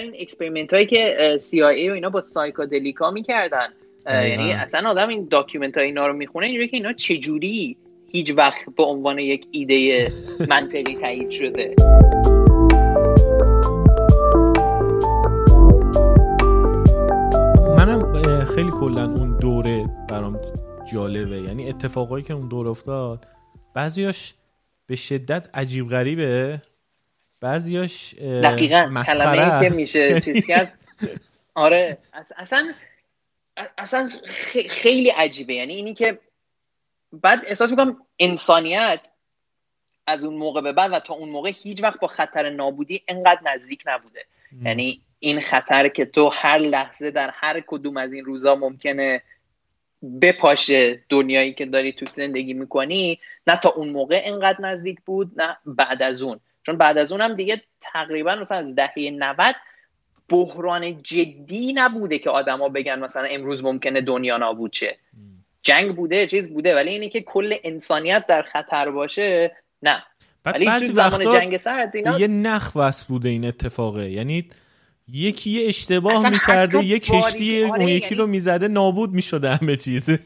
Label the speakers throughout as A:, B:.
A: این experiment هایی که CIA و اینا با psychedelic ا می‌کردن. یعنی اصلا آدم این document های اینا رو می‌خونه اینجوری که اینا چجوری هیچ وقت به عنوان یک ایده منطقی تایید شده.
B: منم خیلی کلا اون دوره برام جالبه. یعنی اتفاقایی که اون دور افتاد بعضیاش به شدت عجیب غریبه. بعضیاش
A: دقیقا کلمه که میشه چیز کرد. آره اصلا اصلا خیلی عجیبه. یعنی اینی که بعد احساس می‌کنم انسانیت از اون موقع به بعد و تا اون موقع هیچ وقت با خطر نابودی انقدر نزدیک نبوده. یعنی این خطر که تو هر لحظه در هر کدوم از این روزا ممکنه بپاشه دنیایی که داری تو زندگی می‌کنی نه تا اون موقع انقدر نزدیک بود نه بعد از اون. چون بعد از اون هم دیگه تقریبا مثلا از دهه 90 بحران جدی نبوده که آدما بگن مثلا امروز ممکنه دنیا نابود شه. جنگ بوده چیز بوده ولی اینی که کل انسانیت در خطر باشه نه.
B: ولی تو زمان جنگ سرد اینا یه نخ بوده این اتفاقه. یعنی یکی یه اشتباه می‌کرده یه کشتی اون یکی یعنی رو می‌زده نابود می‌شده همه چیز.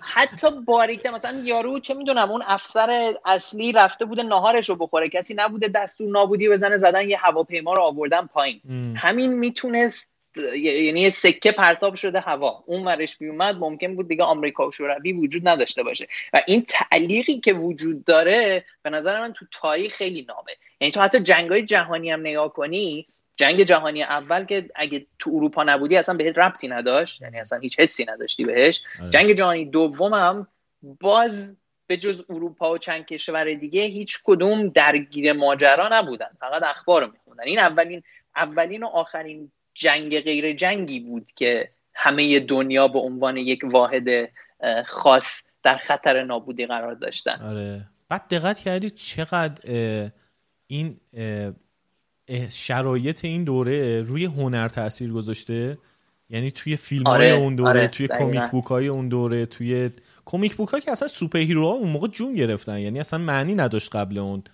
A: حتی باریکته مثلا یارو چه می‌دونم اون افسر اصلی رفته بوده ناهارش رو بخوره. کسی نبوده دستور نابودی بزنه زدن یه هواپیما رو آوردن پایین. همین می‌تونست یعنی سکه پرتاب شده هوا. اون ورش بیومد ممکن بود دیگه آمریکا و شوروی وجود نداشته باشه. و این تعلیقی که وجود داره به نظر من تو تاریخ خیلی نامه یعنی تو حتی جنگای جهانی هم نگاه کنی جنگ جهانی اول که اگه تو اروپا نبودی اصلا بهت ربطی نداشت یعنی اصلا هیچ حسی نداشتی بهش. آره. جنگ جهانی دوم هم باز به جز اروپا و چند کشور دیگه هیچ کدوم درگیر ماجرا نبودن. فقط اخبار رو میخوندن. این اولین اولین و آخرین جنگ غیر جنگی بود که همه دنیا به عنوان یک واحد خاص در خطر نابودی قرار داشتن.
B: آره. بعد دقت کردی چقدر این شرایط این دوره روی هنر تاثیر گذاشته یعنی توی فیلم های آره، اون دوره آره، توی comic book های اون دوره توی comic book ها که اصلا superhero ها اون موقع جون گرفتن یعنی اصلا معنی نداشت قبل اون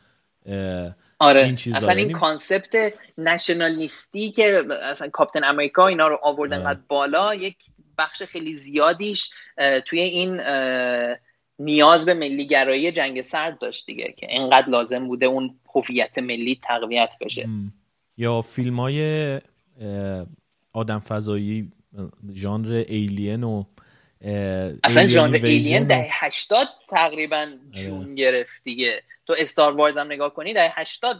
A: آره این چیزا. اصلا این یعنی concept nationalist ی که اصلا Captain America اینا رو آوردن آره. بالا یک بخش خیلی زیادیش توی این نیاز به ملیگرایی جنگ سرد داشت دیگه که انقدر لازم بوده اون هویت ملی تقویت بشه.
B: یا فیلم های آدم فضایی ژانر alien و
A: اصلا ژانر alien ده 80 تقریبا آره. جون گرفت دیگه. تو Star Wars هم نگاه کنی ده 80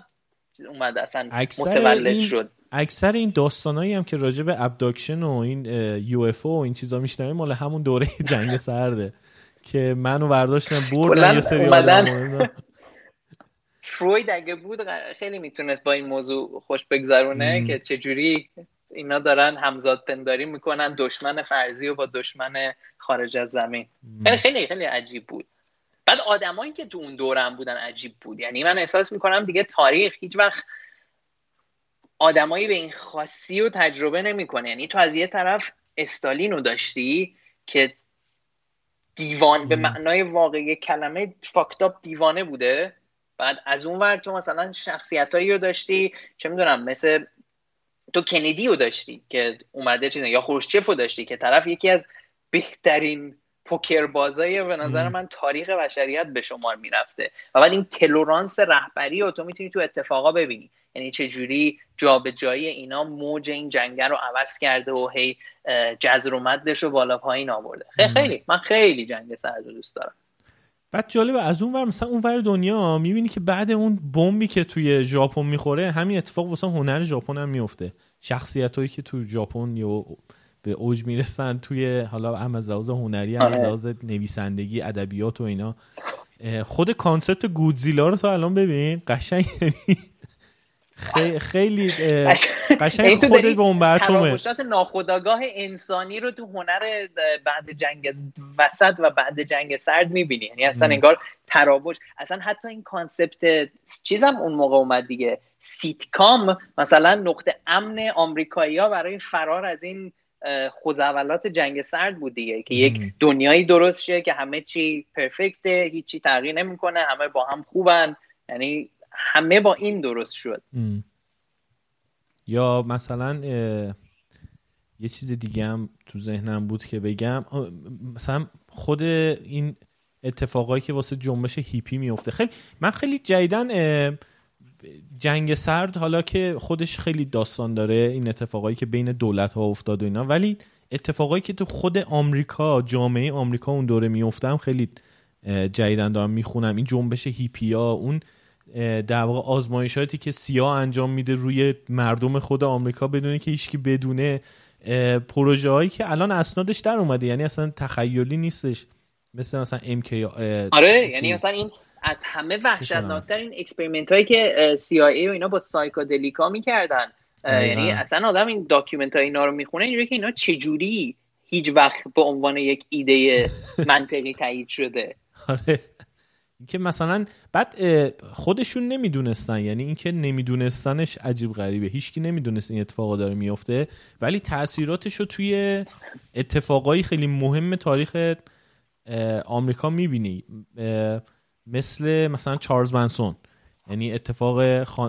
A: اومد اصلا متولد این... شد.
B: اکثر این داستانایی هم که راجع به abduction و این UFO و این چیزا میشنویم مال همون دوره جنگ سرده. که منو برداشتن بردن یه سری
A: فروید اگه بود خیلی می‌تونست با این موضوع خوش بگذرونه که چجوری اینا دارن همزاد پنداری می‌کنن دشمن فرضی و با دشمن خارج از زمین. خیلی خیلی خیلی عجیب بود. بعد آدمایی که تو اون دورم بودن عجیب بود. یعنی من احساس می‌کنم دیگه تاریخ هیچ وقت آدمایی به این خاصی رو تجربه نمی‌کنه. یعنی تو از یه طرف استالین رو داشتی که دیوان به معنای واقعی کلمه فاکتاب دیوانه بوده. بعد از اون ور تو مثلا شخصیتایی رو داشتی چه می‌دونم مثل تو کندی رو داشتی که اومده چیزی یا خروشچف رو داشتی که طرف یکی از بهترین پوکر بازای به نظر من تاریخ بشریت به شمار می‌رفته. و بعد این تلورانس رهبری رو تو می‌تونی تو اتفاقا ببینی. یعنی چه جوری جابجایی اینا موج این جنگه رو عوض کرده و هی جزر و مدش رو بالا پایین آورده. خیلی من خیلی جنگ سرد دوست دارم.
B: بعد جالبه از اون ور مثلا اون ور دنیا می‌بینی که بعد اون بمبی که توی ژاپن می‌خوره همین اتفاق واسه هنر ژاپن هم میفته شخصیت هایی که تو ژاپن یا به اوج می‌رسن توی حالا هم از لحاظ هنری هم از آره. لحاظ نویسندگی ادبیات و اینا. خود concept گودزیلا رو تو الان ببین قشنگ. یعنی خیلی قشنگ خود بمب اتمه
A: ناخودآگاه انسانی رو تو هنر بعد جنگ وسط و بعد جنگ سرد می‌بینی. یعنی اصلا انگار تراوش. اصلا حتی این concept چیزم اون موقع اومد دیگه. سیتکام مثلا نقطه امن آمریکایی ها برای فرار از این خزعبلات جنگ سرد بود دیگه که یک دنیایی درست شه که همه چی perfect ه هیچی تغییر نمی‌کنه همه با هم خوبن. یعنی همه با این درست شد.
B: یا مثلا یه چیز دیگه هم تو ذهنم بود که بگم. مثلا خود این اتفاقایی که واسه جنبش هیپی میفته خیلی من خیلی جدیدن جنگ سرد حالا که خودش خیلی داستان داره این اتفاقایی که بین دولت ها افتاد و اینا. ولی اتفاقایی که تو خود آمریکا جامعه آمریکا اون دوره میفتم خیلی جدیدا دارم می‌خونم. این جنبش هیپیا، اون در واقع آزمایشاتی که سیا انجام میده روی مردم خود آمریکا بدونه که هیچکی بدونه پروژه هایی که الان اسنادش در اومده. یعنی اصلا تخیلی نیستش. مثل مثلا MK
A: آره یعنی مثلا این از همه وحشتناکتر این experiment هایی که CIA و اینا با psychedelic ا می‌کردن. یعنی اصلا آدم این document های اینا رو می‌خونه اینجوری که اینا چجوری هیچ وقت به عنوان یک ایده منطقی تایید شده؟
B: آره. که مثلا بعد خودشون نمی‌دونستن یعنی اینکه نمیدونستنش عجیب غریبه. هیچکی نمی‌دونست این اتفاقا داره میفته ولی تاثیراتش رو توی اتفاقایی خیلی مهم تاریخ آمریکا می‌بینی. مثل مثلا چارلز منسون. یعنی اتفاق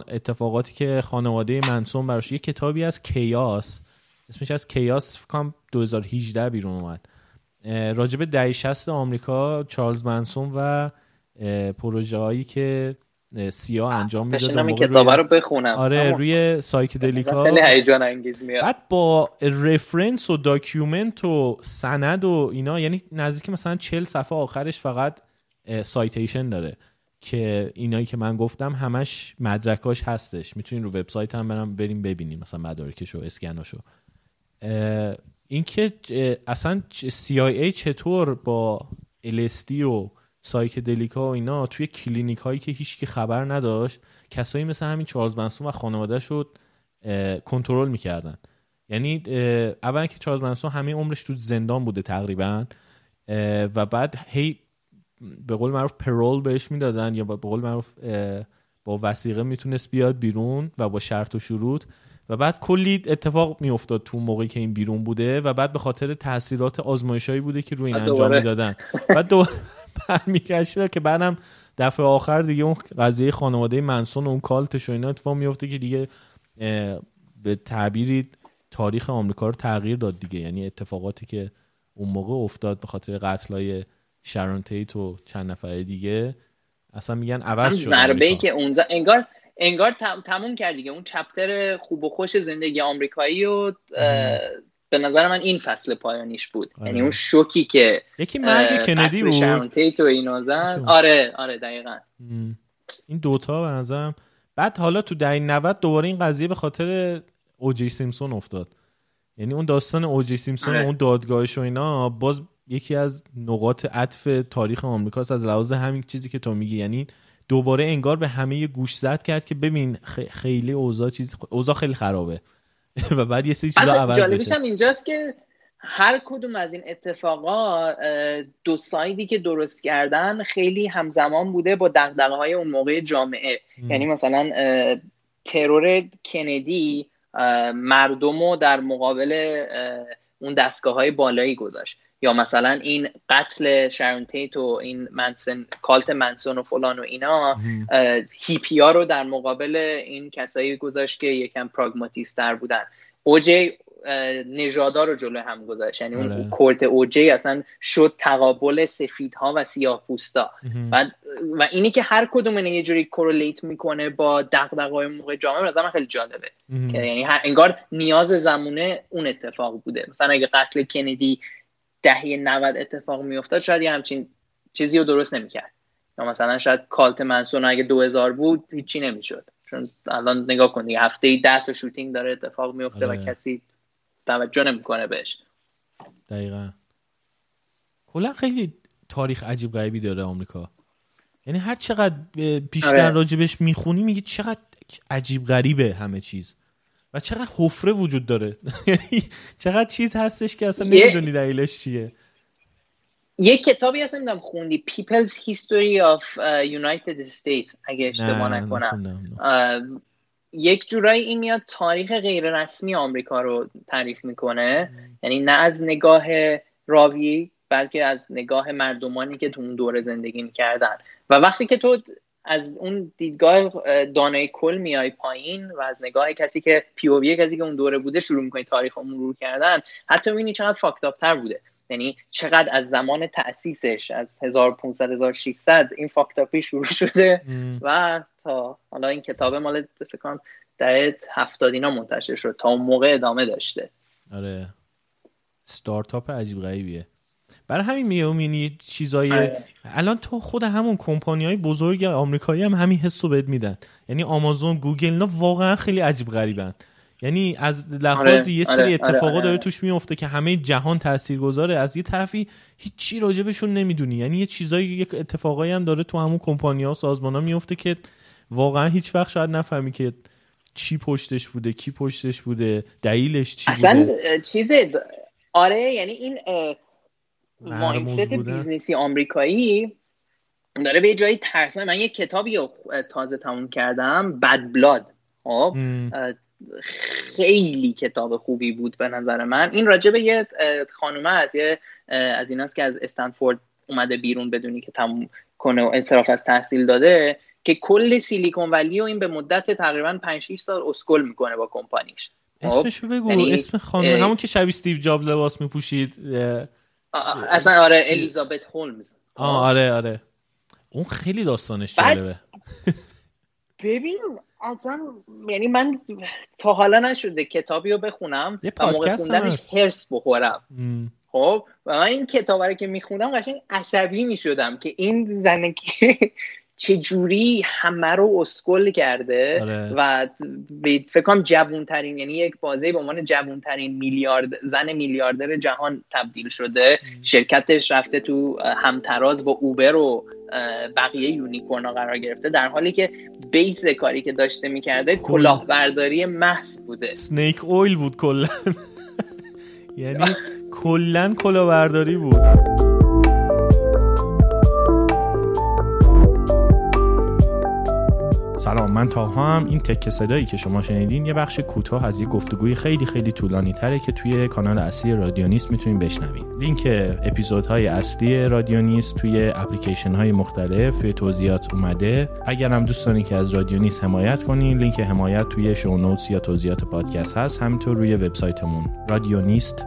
B: اتفاقاتی که خانواده منسون براش یه کتابی از کیاس اسمش از Chaos فکر کنم 2018 بیرون اومد. راجب دهه 60 آمریکا چارلز منسون و پروژه هایی که سیا انجام می‌داد
A: این کتاب رو بخونم.
B: آره روی psychedelic ا
A: خیلی هیجان انگیز میاد.
B: بعد با reference و document و سند و اینا یعنی نزدیک مثلا 40 صفحه آخرش فقط citation داره که اینایی که من گفتم همش مدرکاش هستش. می‌تونین رو وبسایت هم برم بریم ببینیم مثلا مدارکشو اسکناشو. اینکه اصلا CIA چطور با LSD و psychedelic ا و اینا توی کلینیک هایی که هیچکی خبر نداشت کسایی مثل همین چارلز منسون و خانواده شو کنترل می‌کردن. یعنی اول که چارلز منسون همه عمرش تو زندان بوده تقریبا و بعد هی به قول معروف parole بهش می‌دادن یا به قول معروف با وثیقه می‌تونست بیاد بیرون و با شرط و شروط. و بعد کلی اتفاق میافتاد تو موقعی که این بیرون بوده و بعد به خاطر تاثیرات آزمایشایی بوده که روی این انجام می‌دادن. بعد دوباره برمیگشته که بعدم دفعه آخر دیگه اون قضیه خانواده منسون و اون کالتش و اینا اتفاق میفته که دیگه به تعبیری تاریخ آمریکا رو تغییر داد دیگه. یعنی اتفاقاتی که اون موقع افتاد به خاطر قتلای شرون تیت و چند نفر دیگه اصلا میگن عوض شد
A: ضربه ای که اونجا انگار انگار تموم کرد دیگه. اون چپتر خوب و خوش زندگی آمریکایی و به نظر من این فصل پایانیش بود. آره. یعنی اون شوکی که
B: یکی مرگ کندی بود. شرون
A: تیت و اینو زن آره آره دقیقا.
B: این دوتا به نظرم. بعد حالا تو دهه 90 دوباره این قضیه به خاطر اوجی سیمسون افتاد. یعنی اون داستان اوجی سیمسون آره. و اون دادگاهش و اینا باز یکی از نقاط عطف تاریخ آمریکاست. از لحاظ همین چیزی که تو میگی. یعنی دوباره انگار به همه گوش زد کرد که ببین خیلی اوضاع چیز اوضاع خیلی خرابه. و بعد یه سری چیزا عوض
A: بشه. هم اینجاست که هر کدوم از این اتفاقا دو سایدی که درست کردن خیلی همزمان بوده با دقدقه های اون موقع جامعه. یعنی مثلا ترور کندی مردم رو در مقابل اون دستگاه های بالایی گذاشت. یا مثلا این قتل شرون تیت و این منسن کالت منسون و فلان و اینا هیپی ها رو در مقابل این کسایی گذاشت که یکم پراگماتیستر بودن. اوجی نژادا رو جلو هم گذاشت. یعنی اون آره. کورت اوجی اصلا شد تقابل سفیدها و سیاه پوستا و, و اینی که هر کدوم این یه جوری کورلیت می‌کنه با دغدغه‌های موقع جامعه مثلا خیلی جالبه. که یعنی انگار نیاز زمونه اون اتفاق بوده. مثلا اگه قتل کندی دهه 90 اتفاق میافتاد شاید یه همچین چیزی رو درست نمی‌کرد. یا مثلا شاید کالت منسون اگه 2000 بود هیچی نمی‌شد. چون الان نگاه کن دیگه هفته ای 10 تا شوتینگ داره اتفاق میفته و آره. کسی توجه نمی‌کنه بهش.
B: دقیقا. کلا خیلی تاریخ عجیب غریبی داره آمریکا. یعنی هر چقدر بیشتر آره. راجبش می‌خونی میگی چقدر عجیب غریبه همه چیز. و چقدر حفره وجود داره؟ یعنی چقدر چیز هستش که اصلا نمی‌دونی دلیلش چیه.
A: یه کتابی هست نمی‌دونم خوندی؟ People's History of United States اگه اشتباه نکنم. یک جورایی این میاد تاریخ غیر رسمی آمریکا رو تعریف می‌کنه. یعنی نه از نگاه راوی بلکه از نگاه مردمانی که تو اون دوره زندگی می‌کردن. و وقتی که تو از اون دیدگاه دانای کل میای پایین و از نگاه کسی که پیووی کسی که اون دوره بوده شروع می‌کنی تاریخ رو مرور کردن. حتی می‌بینی چقدر فاکتاپتر بوده. یعنی چقدر از زمان تاسیسش از 1500 1600 این فاکتاپی شروع شده. و تا حالا این کتاب مال فکر کنم در هفتاد اینا منتشر شد. تا اون موقع ادامه داشته.
B: آره. ستارتاپ عجیب غریبیه. برای همین میومینی چیزای آره. الان تو خود همون کمپانی های بزرگ آمریکایی هم همین حس رو بهت میدن. یعنی آمازون گوگل اینا واقعا خیلی عجیب غریبن. یعنی از لحاظ آره، یه سری آره، اتفاقا داره توش میفته که همه جهان گذاره، از یه طرفی هیچی راجبشون نمی‌دونی. یعنی یه چیزایی یک اتفاقایی هم داره تو همون کمپانی ها سازمان ها میفته که واقعا هیچ وقت شاید نفهمی که چی پشتش بوده کی پشتش بوده دلیلش چی
A: اصلا بوده. چیز آره یعنی این mindset business ی آمریکایی داره به جایی ترسناک من یه کتابی تازه تموم کردم بد بلاد خب خیلی کتاب خوبی بود به نظر من. این راجع به یه خانومه از یه از ایناست که از استنفورد اومده بیرون بدونی که تموم کنه و انصراف از تحصیل داده که کل سیلیکون ولی و این به مدت تقریبا 5 6 سال اسکل می‌کنه با کمپانیش.
B: خب؟ اسمشو بگو یعنی اسم خانم همون که شبیه استیو جاب لباس میپوشید
A: اصلا آره الیزابت هولمز.
B: آه آره آره. اون خیلی داستانش جالبه.
A: ببین اصلا یعنی من تا حالا نشده کتابی رو بخونم
B: یه و موقع خوندنش
A: هرس بخورم. خب و من این کتاب رو که میخوندم قشنگ عصبی می‌شدم که این زنه که چجوری همه رو اسکل کرده آره. و فکر کنم جوون ترین یعنی یک بازی به عنوان جوون ترین میلیارد زن میلیاردر جهان تبدیل شده. شرکتش رفته تو همتراز با اوبر و بقیه unicorn قرار گرفته در حالی که base کاری که داشته می‌کرده کلاهبرداری محض بوده.
B: snake oil بود کلا. یعنی کلا کلاهبرداری بود. سلام من طاها هم این تکه صدایی که شما شنیدین یه بخش کوتاه از یه گفتگوی خیلی خیلی طولانی تره که توی کانال اصلی رادیونیست می‌تونین بشنوین. لینک اپیزودهای اصلی رادیونیست توی اپلیکیشن های مختلف توی توضیحات اومده. اگر هم دوست دارین که از رادیونیست حمایت کنین لینک حمایت توی شو نوتس یا توضیحات پادکست هست. همینطور روی وبسایتمون رادیونیست